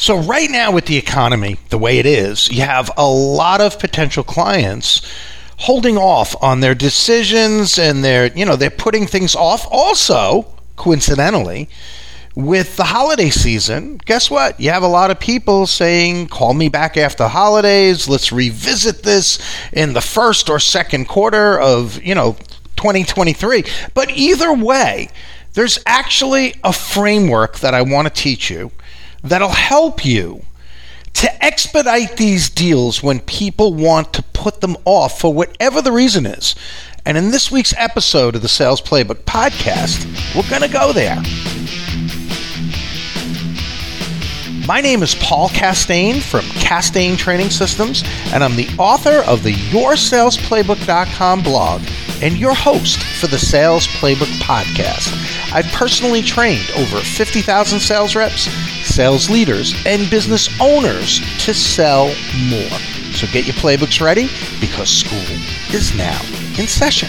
So, right now, with the economy the way it is, you have a lot of potential clients holding off on their decisions and they're, you know, they're putting things off. Also, coincidentally, with the holiday season, guess what? You have a lot of people saying, call me back after holidays. Let's revisit this in the first or second quarter of, you know, 2023. But either way, there's actually a framework that I want to teach you that'll help you to expedite these deals when people want to put them off for whatever the reason is. And in this week's episode of the Sales Playbook podcast, we're going to go there. My name is Paul Castain from Castain Training Systems, and I'm the author of the YourSalesPlaybook.com blog and your host for the Sales Playbook podcast. I've personally trained over 50,000 sales reps, sales leaders, and business owners to sell more. So get your playbooks ready because school is now in session.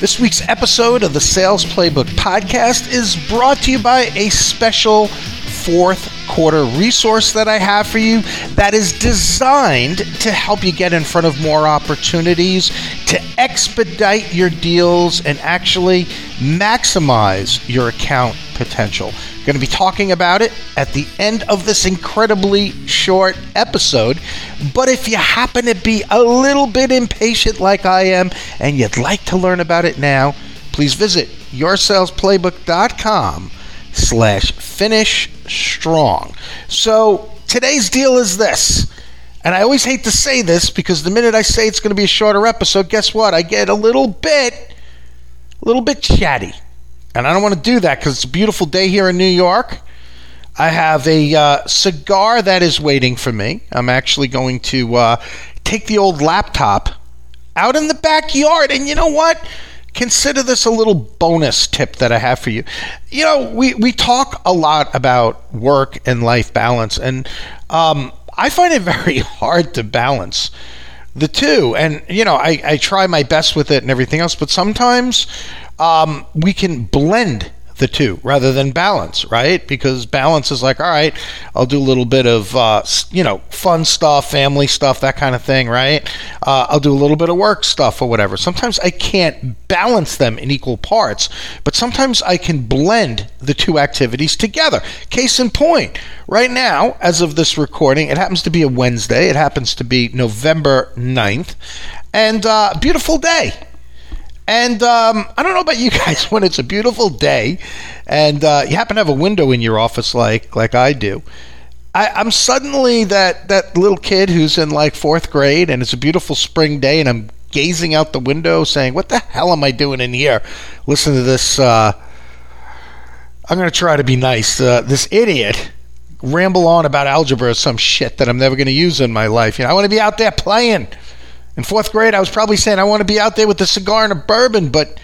This week's episode of the Sales Playbook podcast is brought to you by a special fourth quarter resource that I have for you that is designed to help you get in front of more opportunities, to expedite your deals, and actually maximize your account potential. Going to be talking about it at the end of this incredibly short episode. But if you happen to be a little bit impatient like I am and you'd like to learn about it now, please visit yoursalesplaybook.com slash finish strong. So today's deal is this. And I always hate to say this because the minute I say it's going to be a shorter episode, guess what? I get a little bit, a little bit chatty. And I don't want to do that because it's a beautiful day here in New York. I have a uh, cigar that is waiting for me. I'm actually going to uh, take the old laptop out in the backyard. And you know what? Consider this a little bonus tip that I have for you. You know, we, we talk a lot about work and life balance, and um, I find it very hard to balance the two. And, you know, I, I try my best with it and everything else, but sometimes um, we can blend the two rather than balance, right? Because balance is like, all right, I'll do a little bit of, uh, you know, fun stuff, family stuff, that kind of thing, right? Uh, I'll do a little bit of work stuff or whatever. Sometimes I can't balance them in equal parts, but sometimes I can blend the two activities together. Case in point, right now, as of this recording, it happens to be a Wednesday. It happens to be November 9th, and uh, beautiful day and um, I don't know about you guys when it's a beautiful day and uh, you happen to have a window in your office like like I do. I, am suddenly that, that little kid who's in like fourth grade and it's a beautiful spring day and I'm gazing out the window saying, What the hell am I doing in here? Listen to this. Uh, I'm going to try to be nice. Uh, this idiot ramble on about algebra or some shit that I'm never going to use in my life. You know, I want to be out there playing. In fourth grade, I was probably saying I want to be out there with a cigar and a bourbon, but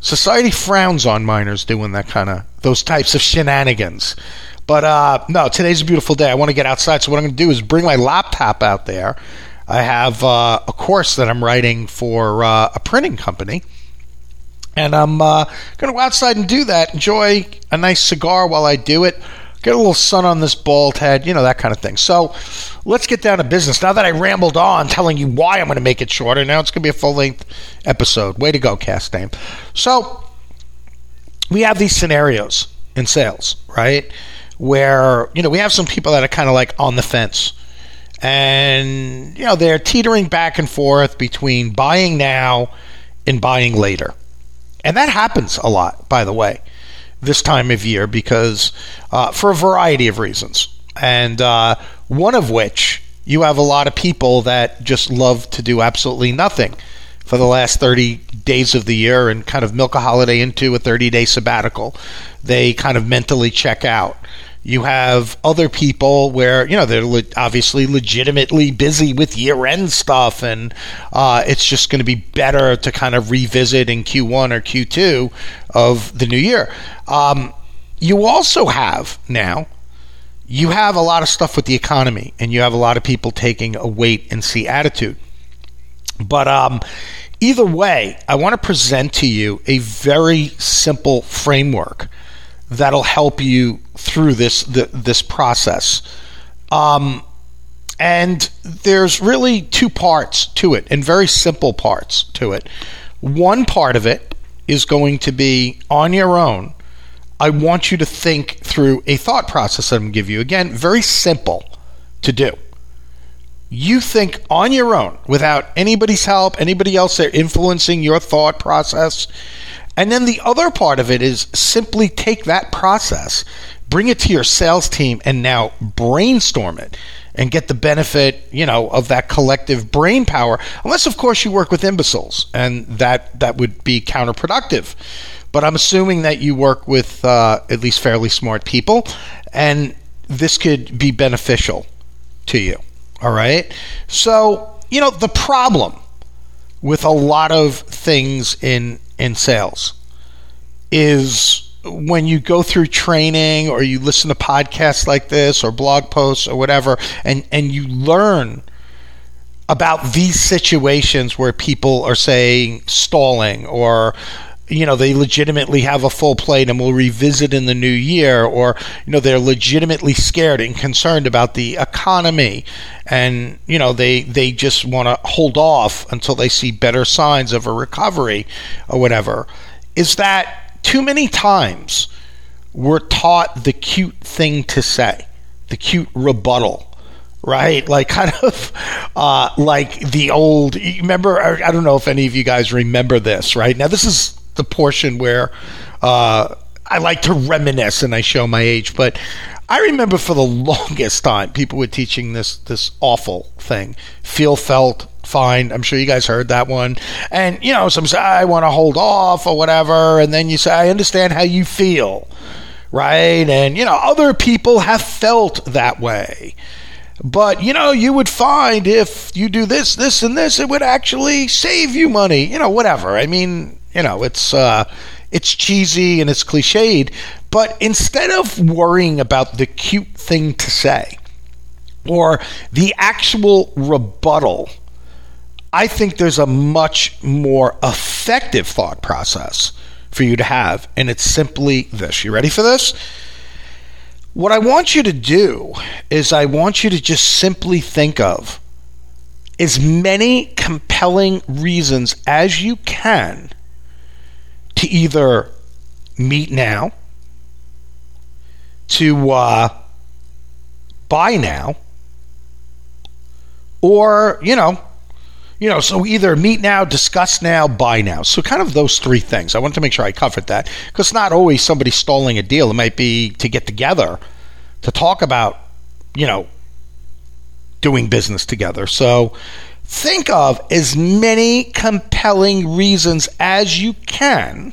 society frowns on minors doing that kind of those types of shenanigans. But uh, no, today's a beautiful day. I want to get outside, so what I'm going to do is bring my laptop out there. I have uh, a course that I'm writing for uh, a printing company. And I'm uh, going to go outside and do that. Enjoy a nice cigar while I do it get a little sun on this bald head, you know, that kind of thing. So let's get down to business. Now that I rambled on telling you why I'm going to make it shorter, now it's going to be a full length episode. Way to go, Castain. So we have these scenarios in sales, right? Where, you know, we have some people that are kind of like on the fence. And, you know, they're teetering back and forth between buying now and buying later. And that happens a lot, by the way this time of year because uh, for a variety of reasons, and uh, one of which you have a lot of people that just love to do absolutely nothing for the last 30 days of the year and kind of milk a holiday into a 30 day sabbatical. They kind of mentally check out. You have other people where you know they're le- obviously legitimately busy with year-end stuff, and uh, it's just going to be better to kind of revisit in Q1 or Q2 of the new year. Um, you also have now you have a lot of stuff with the economy, and you have a lot of people taking a wait and see attitude. But um, either way, I want to present to you a very simple framework that'll help you through this the, this process. Um, and there's really two parts to it, and very simple parts to it. One part of it is going to be on your own. I want you to think through a thought process that I'm going to give you. Again, very simple to do. You think on your own without anybody's help, anybody else there influencing your thought process. And then the other part of it is simply take that process, bring it to your sales team, and now brainstorm it and get the benefit, you know, of that collective brain power. Unless, of course, you work with imbeciles, and that that would be counterproductive. But I'm assuming that you work with uh, at least fairly smart people, and this could be beneficial to you. All right. So, you know, the problem with a lot of things in in sales is when you go through training or you listen to podcasts like this or blog posts or whatever and and you learn about these situations where people are saying stalling or you know they legitimately have a full plate and will revisit in the new year or you know they're legitimately scared and concerned about the economy and you know they they just want to hold off until they see better signs of a recovery or whatever is that too many times we're taught the cute thing to say, the cute rebuttal, right? Like kind of uh, like the old. Remember, I don't know if any of you guys remember this, right? Now this is the portion where uh, I like to reminisce and I show my age, but I remember for the longest time people were teaching this this awful thing, feel felt fine. I'm sure you guys heard that one. And, you know, some say, I want to hold off or whatever. And then you say, I understand how you feel. Right. And, you know, other people have felt that way. But, you know, you would find if you do this, this, and this, it would actually save you money. You know, whatever. I mean, you know, it's, uh, it's cheesy and it's cliched. But instead of worrying about the cute thing to say, or the actual rebuttal I think there's a much more effective thought process for you to have, and it's simply this. You ready for this? What I want you to do is, I want you to just simply think of as many compelling reasons as you can to either meet now, to uh, buy now, or, you know, you know, so either meet now, discuss now, buy now. So kind of those three things. I want to make sure I covered that because not always somebody stalling a deal. It might be to get together to talk about, you know, doing business together. So think of as many compelling reasons as you can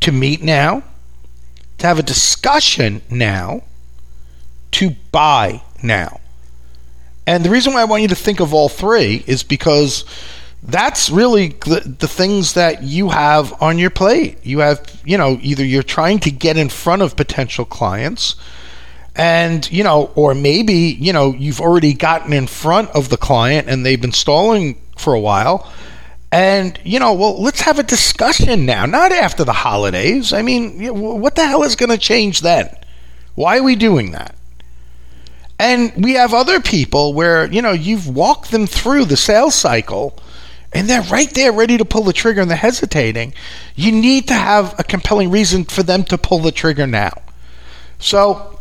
to meet now, to have a discussion now, to buy now. And the reason why I want you to think of all three is because that's really the, the, things that you have on your plate. You have, you know, either you're trying to get in front of potential clients and, you know, or maybe, you know, you've already gotten in front of the client and they've been stalling for a while. And, you know, well, let's have a discussion now, not after the holidays. I mean, what the hell is going to change then? Why are we doing that? And we have other people where, you know, you've walked them through the sales cycle and they're right there ready to pull the trigger and they're hesitating. You need to have a compelling reason for them to pull the trigger now. So,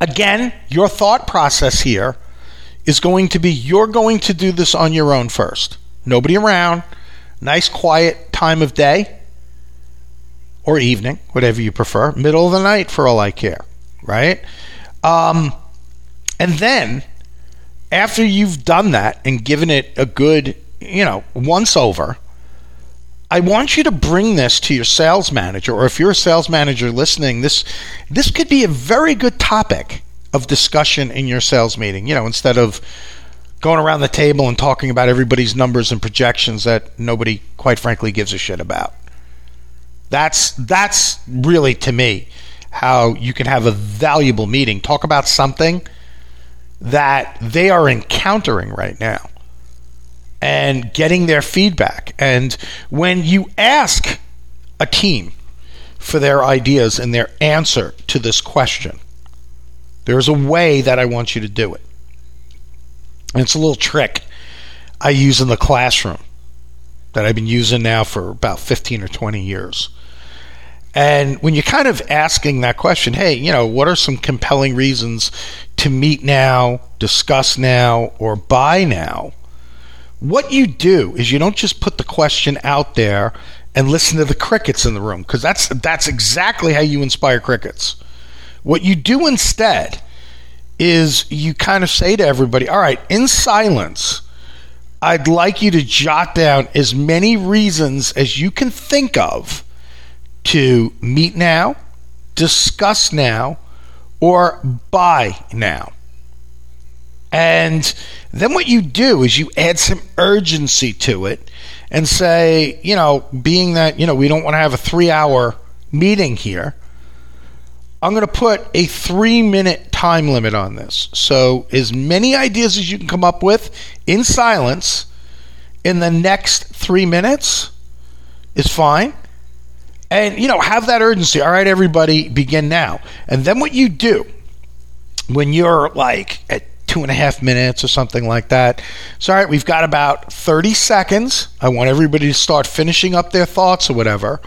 again, your thought process here is going to be you're going to do this on your own first. Nobody around, nice quiet time of day or evening, whatever you prefer, middle of the night for all I care, right? Um, and then after you've done that and given it a good, you know, once over, I want you to bring this to your sales manager, or if you're a sales manager listening, this this could be a very good topic of discussion in your sales meeting. You know, instead of going around the table and talking about everybody's numbers and projections that nobody, quite frankly, gives a shit about. That's that's really to me how you can have a valuable meeting. Talk about something that they are encountering right now and getting their feedback. And when you ask a team for their ideas and their answer to this question. There's a way that I want you to do it. And it's a little trick I use in the classroom that I've been using now for about 15 or 20 years. And when you're kind of asking that question, hey, you know, what are some compelling reasons to meet now, discuss now, or buy now? What you do is you don't just put the question out there and listen to the crickets in the room because that's that's exactly how you inspire crickets. What you do instead is you kind of say to everybody, "All right, in silence, I'd like you to jot down as many reasons as you can think of to meet now, discuss now, or buy now. And then what you do is you add some urgency to it and say, you know, being that, you know, we don't want to have a three hour meeting here, I'm going to put a three minute time limit on this. So, as many ideas as you can come up with in silence in the next three minutes is fine. And you know have that urgency. All right everybody begin now. And then what you do when you're like at two and a half minutes or something like that so all right we've got about 30 seconds i want everybody to start finishing up their thoughts or whatever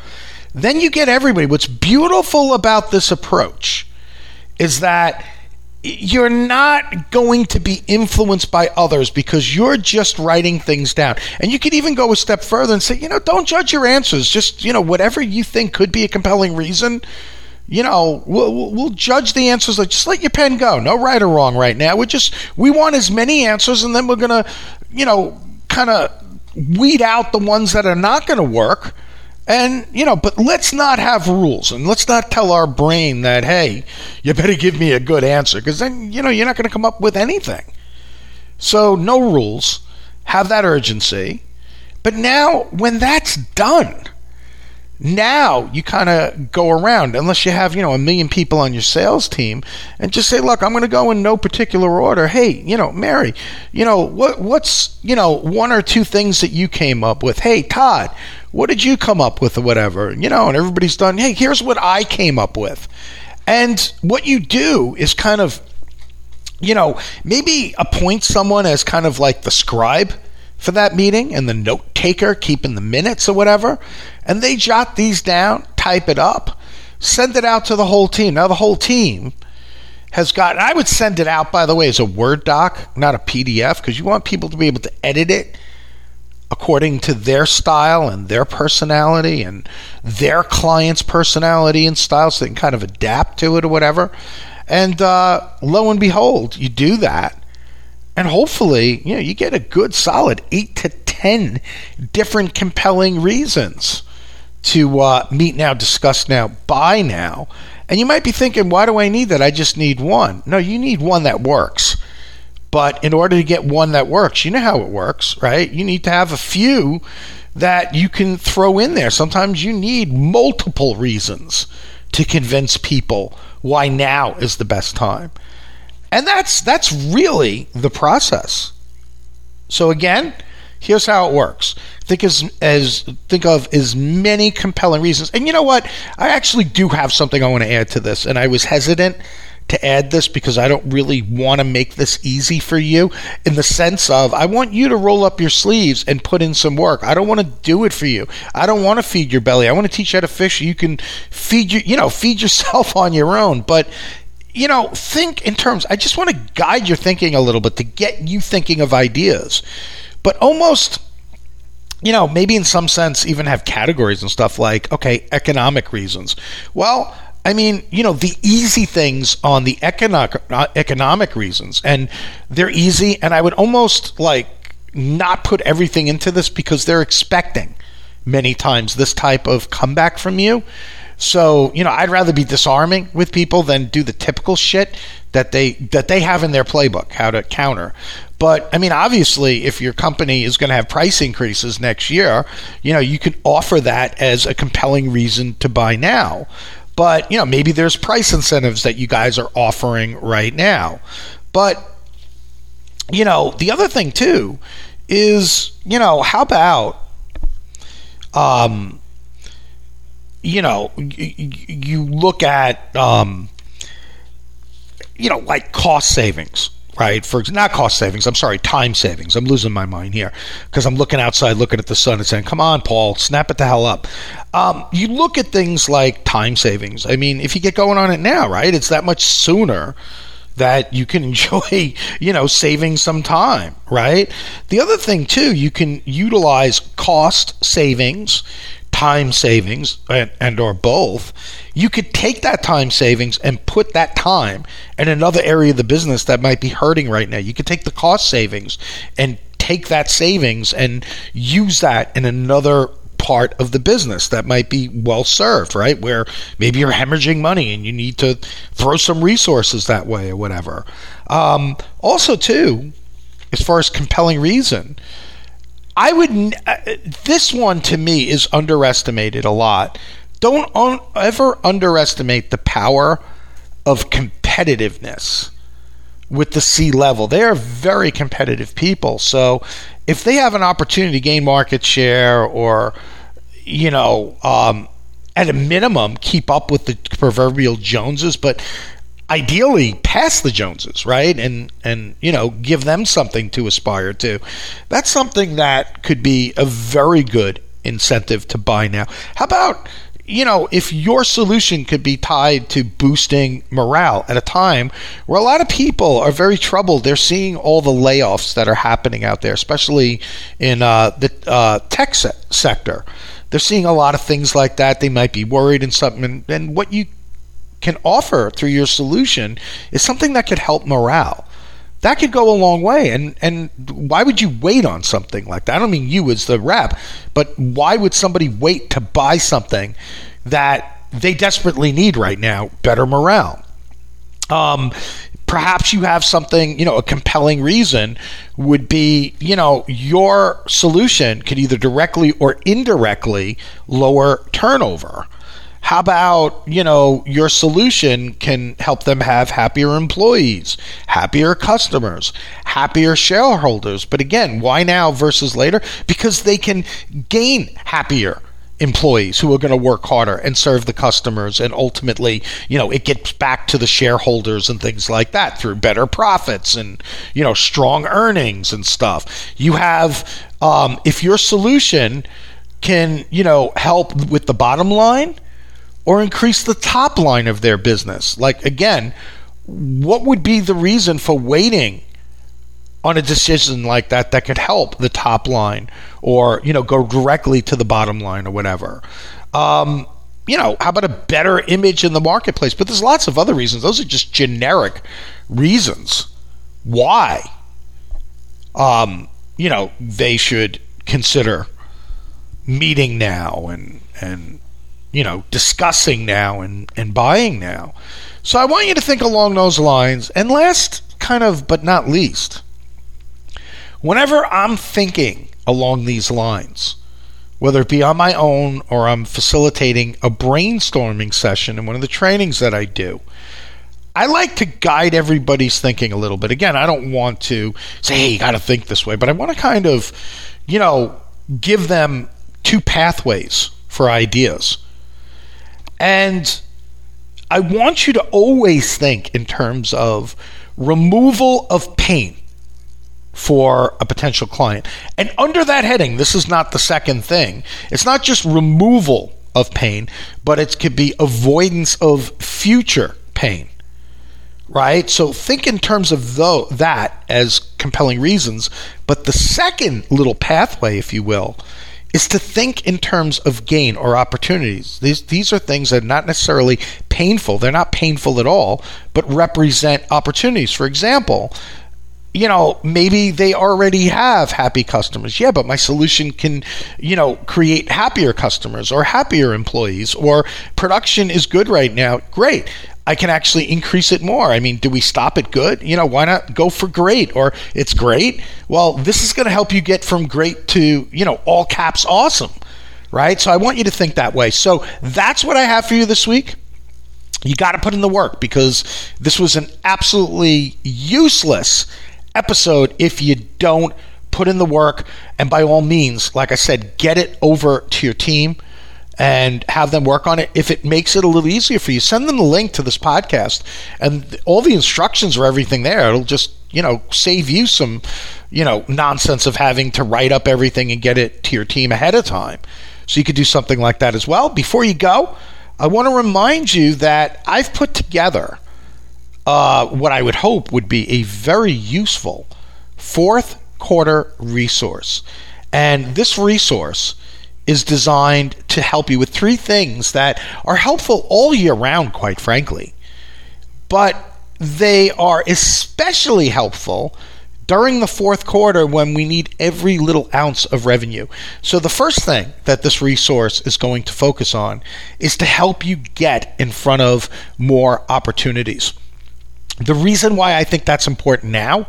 then you get everybody what's beautiful about this approach is that you're not going to be influenced by others because you're just writing things down. And you could even go a step further and say, you know, don't judge your answers. Just, you know, whatever you think could be a compelling reason, you know, we'll, we'll judge the answers. Like, just let your pen go. No right or wrong right now. We just, we want as many answers and then we're going to, you know, kind of weed out the ones that are not going to work and, you know, but let's not have rules and let's not tell our brain that, hey, you better give me a good answer because then, you know, you're not going to come up with anything. So, no rules. Have that urgency. But now, when that's done, now you kind of go around, unless you have, you know, a million people on your sales team, and just say, look, I'm going to go in no particular order. Hey, you know, Mary, you know, what, what's, you know, one or two things that you came up with? Hey, Todd, what did you come up with or whatever? You know, and everybody's done, hey, here's what I came up with. And what you do is kind of, you know, maybe appoint someone as kind of like the scribe for that meeting and the note taker keeping the minutes or whatever. And they jot these down, type it up, send it out to the whole team. Now, the whole team has got, I would send it out, by the way, as a Word doc, not a PDF, because you want people to be able to edit it according to their style and their personality and their client's personality and style so they can kind of adapt to it or whatever. And uh, lo and behold, you do that. And hopefully, you know, you get a good solid eight to 10 different compelling reasons to uh, meet now, discuss now, buy now. And you might be thinking, why do I need that? I just need one. No, you need one that works. But in order to get one that works, you know how it works, right? You need to have a few that you can throw in there. Sometimes you need multiple reasons to convince people why now is the best time. And that's that's really the process. So again, here's how it works. Think as as think of as many compelling reasons. And you know what? I actually do have something I want to add to this, and I was hesitant to add this because I don't really want to make this easy for you in the sense of I want you to roll up your sleeves and put in some work. I don't want to do it for you. I don't want to feed your belly. I want to teach you how to fish. You can feed your, you know, feed yourself on your own. But you know, think in terms. I just want to guide your thinking a little bit to get you thinking of ideas, but almost you know, maybe in some sense even have categories and stuff like, okay, economic reasons. Well, I mean, you know, the easy things on the economic uh, economic reasons, and they're easy. And I would almost like not put everything into this because they're expecting many times this type of comeback from you. So, you know, I'd rather be disarming with people than do the typical shit that they that they have in their playbook how to counter. But I mean, obviously, if your company is going to have price increases next year, you know, you can offer that as a compelling reason to buy now. But, you know, maybe there's price incentives that you guys are offering right now. But, you know, the other thing too is, you know, how about um, you know, you, you look at, um, you know, like cost savings right? For not cost savings, I'm sorry, time savings. I'm losing my mind here because I'm looking outside, looking at the sun, and saying, "Come on, Paul, snap it the hell up." Um, you look at things like time savings. I mean, if you get going on it now, right? It's that much sooner that you can enjoy, you know, saving some time, right? The other thing too, you can utilize cost savings time savings and, and, or both you could take that time savings and put that time in another area of the business that might be hurting right now you could take the cost savings and take that savings and use that in another part of the business that might be well served, right? Where maybe you're hemorrhaging money and you need to throw some resources that way or whatever. Um, also, too, as far as compelling reason, I would. Uh, this one to me is underestimated a lot. Don't un- ever underestimate the power of competitiveness with the C level. They are very competitive people. So if they have an opportunity to gain market share or, you know, um, at a minimum, keep up with the proverbial Joneses, but ideally pass the Joneses, right? And and you know, give them something to aspire to. That's something that could be a very good incentive to buy now. How about you know, if your solution could be tied to boosting morale at a time where a lot of people are very troubled, they're seeing all the layoffs that are happening out there, especially in uh, the uh, tech se- sector. They're seeing a lot of things like that. They might be worried and something, and, and what you can offer through your solution is something that could help morale. That could go a long way. And and why would you wait on something like that? I don't mean you as the rep, but why would somebody wait to buy something that they desperately need right now? Better morale. Um, perhaps you have something, you know, a compelling reason would be, you know, your solution could either directly or indirectly lower turnover. How about, you know, your solution can help them have happier employees, happier customers, happier shareholders. But again, why now versus later? Because they can gain happier employees who are going to work harder and serve the customers and ultimately you know it gets back to the shareholders and things like that through better profits and you know strong earnings and stuff you have um, if your solution can you know help with the bottom line or increase the top line of their business. Like, again, what would be the reason for waiting on a decision like that that could help the top line or, you know, go directly to the bottom line or whatever? Um, you know, how about a better image in the marketplace? But there's lots of other reasons. Those are just generic reasons why, um, you know, they should consider meeting now and and you know, discussing now and, and buying now. So I want you to think along those lines. And last, kind of, but not least, whenever I'm thinking along these lines, whether it be on my own or I'm facilitating a brainstorming session in one of the trainings that I do, I like to guide everybody's thinking a little bit. Again, I don't want to say, hey, you got to think this way, but I want to kind of, you know, give them two pathways for ideas. And I want you to always think in terms of removal of pain for a potential client. And under that heading, this is not the second thing. It's not just removal of pain, but it could be avoidance of future pain. Right? So think in terms of though that as compelling reasons, but the second little pathway if you will is to think in terms of gain or opportunities. These these are things that are not necessarily painful. They're not painful at all, but represent opportunities. For example, you know, maybe they already have happy customers. Yeah, but my solution can, you know, create happier customers or happier employees or production is good right now. Great. I can actually increase it more. I mean, do we stop at good? You know, why not go for great or it's great? Well, this is going to help you get from great to, you know, all caps awesome, right? So I want you to think that way. So that's what I have for you this week. You got to put in the work because this was an absolutely useless episode if you don't put in the work. And by all means, like I said, get it over to your team and have them work on it. If it makes it a little easier for you, send them the link to this podcast and all the instructions are everything there. It'll just, you know, save you some, you know, nonsense of having to write up everything and get it to your team ahead of time. So you could do something like that as well. Before you go, I want to remind you that I've put together uh, what I would hope would be a very useful fourth quarter resource. And this resource is designed to help you with three things that are helpful all year round, quite frankly. But they are especially helpful during the fourth quarter when we need every little ounce of revenue. So, the first thing that this resource is going to focus on is to help you get in front of more opportunities. The reason why I think that's important now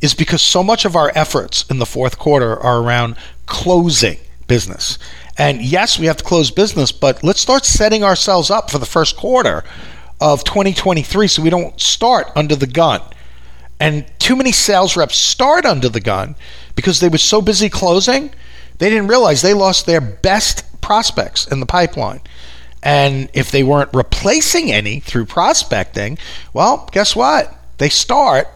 is because so much of our efforts in the fourth quarter are around closing business. And yes, we have to close business, but let's start setting ourselves up for the first quarter of 2023 so we don't start under the gun. And too many sales reps start under the gun because they were so busy closing, they didn't realize they lost their best prospects in the pipeline. And if they weren't replacing any through prospecting, well, guess what? They start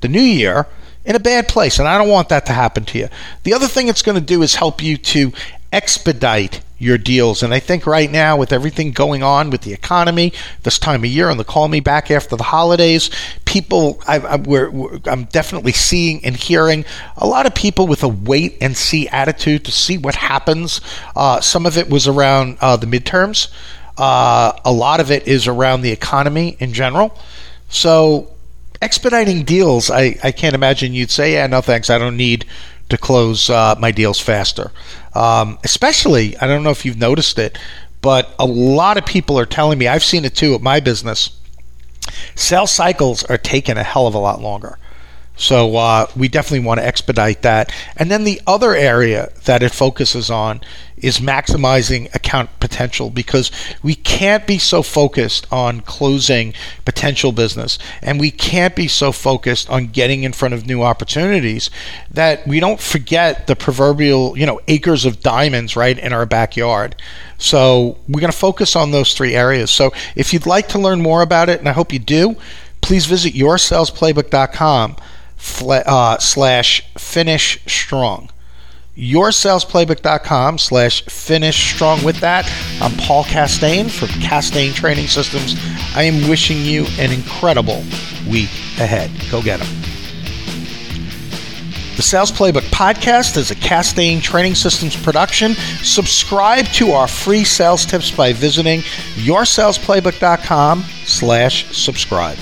the new year in a bad place. And I don't want that to happen to you. The other thing it's going to do is help you to expedite your deals. And I think right now, with everything going on with the economy this time of year, and the call me back after the holidays, people, I, I'm definitely seeing and hearing a lot of people with a wait and see attitude to see what happens. Uh, some of it was around uh, the midterms. Uh, a lot of it is around the economy in general. So expediting deals, I, I can't imagine you'd say, yeah, no thanks, I don't need to close uh, my deals faster. Um, especially, I don't know if you've noticed it, but a lot of people are telling me, I've seen it too at my business, sales cycles are taking a hell of a lot longer. So uh, we definitely want to expedite that. And then the other area that it focuses on is maximizing account potential because we can't be so focused on closing potential business and we can't be so focused on getting in front of new opportunities that we don't forget the proverbial, you know, acres of diamonds right in our backyard. So we're going to focus on those three areas. So if you'd like to learn more about it, and I hope you do, please visit yoursalesplaybook.com uh, slash finish strong. Yoursalesplaybook.com slash finish strong. With that i'm paul castain from castain training systems. I am wishing you an incredible week ahead. Go get them the Sales Playbook podcast is a Castain Training Systems production. Subscribe to our free sales tips by visiting yoursalesplaybook.com slash subscribe.